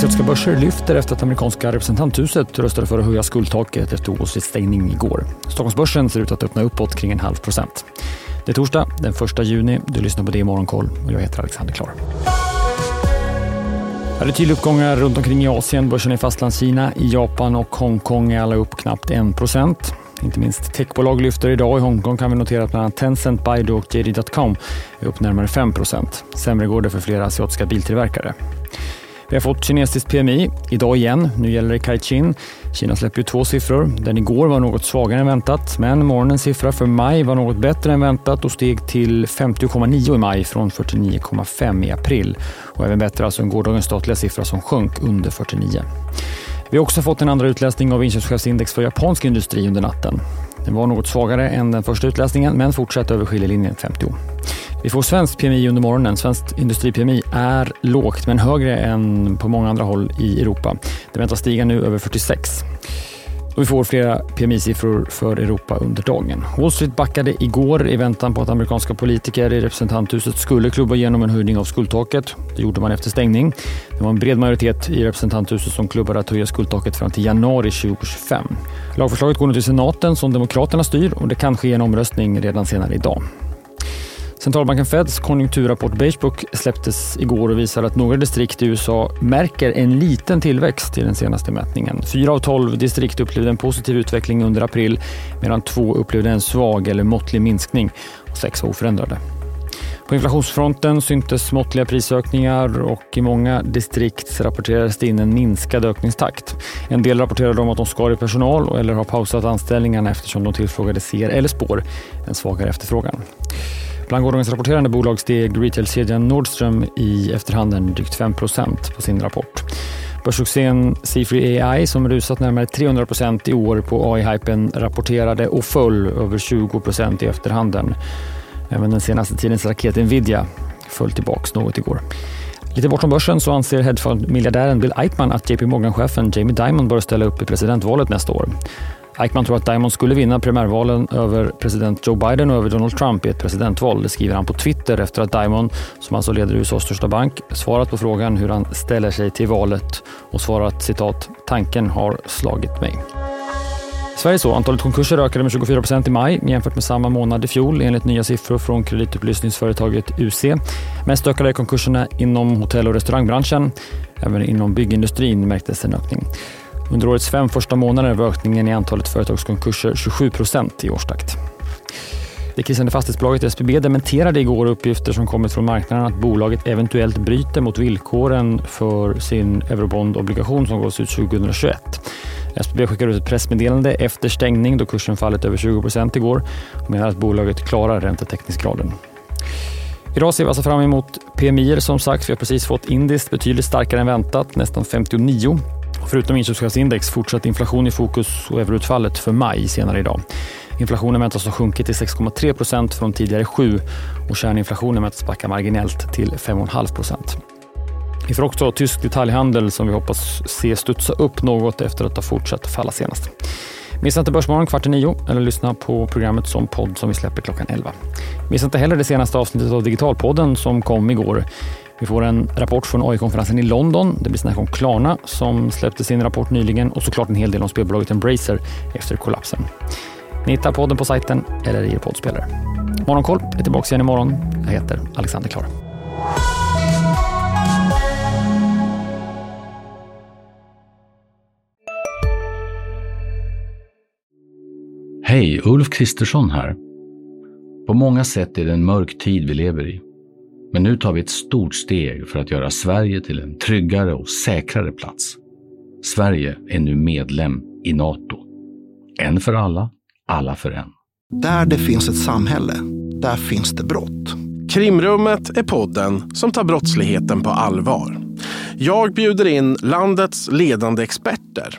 Asiatiska börser lyfter efter att amerikanska representanthuset röstade för att höja skuldtaket efter årsstängning igår. Stockholmsbörsen ser ut att öppna uppåt kring en halv procent. Det är torsdag den 1 juni. Du lyssnar på det i Morgonkoll och jag heter Alexander Klar. Det är tydliga uppgångar runt omkring i Asien. Börsen i Fastlandskina, i Japan och Hongkong är alla upp knappt 1 procent. Inte minst techbolag lyfter idag. I Hongkong kan vi notera att bland annat Tencent, Baidu och JD.com är upp närmare 5 procent. Sämre går det för flera asiatiska biltillverkare. Vi har fått kinesiskt PMI idag igen. Nu gäller det Caixin. Kina släpper ju två siffror. Den igår var något svagare än väntat, men morgonens siffra för maj var något bättre än väntat och steg till 50,9 i maj från 49,5 i april. Och även bättre alltså än gårdagens statliga siffra som sjönk under 49. Vi har också fått en andra utläsning av inköpschefsindex för japansk industri under natten. Den var något svagare än den första utläsningen men fortsatte över skiljelinjen 50. Vi får svenskt PMI under morgonen. Svenskt industri-PMI är lågt men högre än på många andra håll i Europa. Det väntas stiga nu över 46. Och vi får flera PMI-siffror för Europa under dagen. Wall Street backade igår i väntan på att amerikanska politiker i representanthuset skulle klubba igenom en höjning av skuldtaket. Det gjorde man efter stängning. Det var en bred majoritet i representanthuset som klubbade att höja skuldtaket fram till januari 2025. Lagförslaget går nu till senaten som Demokraterna styr och det kan ske en omröstning redan senare idag. Centralbanken Feds konjunkturrapport Beigebook släpptes igår och visar att några distrikt i USA märker en liten tillväxt i den senaste mätningen. Fyra av tolv distrikt upplevde en positiv utveckling under april medan två upplevde en svag eller måttlig minskning och sex var oförändrade. På inflationsfronten syntes måttliga prisökningar och i många distrikt rapporterades det in en minskad ökningstakt. En del rapporterade om att de skar i personal eller har pausat anställningarna eftersom de tillfrågade ser eller spår en svagare efterfrågan. Bland gårdagens rapporterande bolag steg retailkedjan Nordström i efterhanden drygt 5% på sin rapport. Börssuccén Seafree AI som rusat närmare 300% i år på AI-hypen rapporterade och föll över 20% i efterhanden. Även den senaste tidens raket Nvidia föll tillbaka något igår. Lite bortom börsen så anser hedgefondmiljardären Bill Ackman att JP Morgan-chefen Jamie Dimon bör ställa upp i presidentvalet nästa år. Eichmann tror att Diamond skulle vinna primärvalen över president Joe Biden och över Donald Trump i ett presidentval. Det skriver han på Twitter efter att Diamond, som alltså leder USAs största bank, svarat på frågan hur han ställer sig till valet och svarat citat “tanken har slagit mig”. Sverige så. Antalet konkurser ökade med 24 procent i maj jämfört med samma månad i fjol enligt nya siffror från kreditupplysningsföretaget UC. Mest ökade konkurserna inom hotell och restaurangbranschen. Även inom byggindustrin märktes en ökning. Under årets fem första månader var ökningen i antalet företagskonkurser 27 procent i årstakt. Det krisande fastighetsbolaget SBB dementerade igår uppgifter som kommit från marknaden att bolaget eventuellt bryter mot villkoren för sin eurobondobligation som gås ut 2021. SBB skickade ut ett pressmeddelande efter stängning då kursen fallit över 20 procent igår och menar att bolaget klarar räntetäckningsgraden. Idag ser vi alltså fram emot PMI som sagt. Vi har precis fått indiskt betydligt starkare än väntat, nästan 59 Förutom inköpschefsindex fortsatt inflation i fokus och euroutfallet för maj senare idag. Inflationen väntas ha sjunkit till 6,3 procent från tidigare 7 och kärninflationen väntas backa marginellt till 5,5 procent. Vi får också tysk detaljhandel som vi hoppas se studsa upp något efter att ha fortsatt falla senast. Missa inte Börsmorgon kvart i nio eller lyssna på programmet som podd som vi släpper klockan 11. Missa inte heller det senaste avsnittet av Digitalpodden som kom igår. Vi får en rapport från AI-konferensen i London. Det blir snack om Klarna som släppte sin rapport nyligen och såklart en hel del om spelbolaget Embracer efter kollapsen. Ni hittar podden på sajten eller i er poddspelare. Morgonkoll är tillbaka igen imorgon. Jag heter Alexander Klar. Hej, Ulf Kristersson här. På många sätt är det en mörk tid vi lever i. Men nu tar vi ett stort steg för att göra Sverige till en tryggare och säkrare plats. Sverige är nu medlem i Nato. En för alla, alla för en. Där det finns ett samhälle, där finns det brott. Krimrummet är podden som tar brottsligheten på allvar. Jag bjuder in landets ledande experter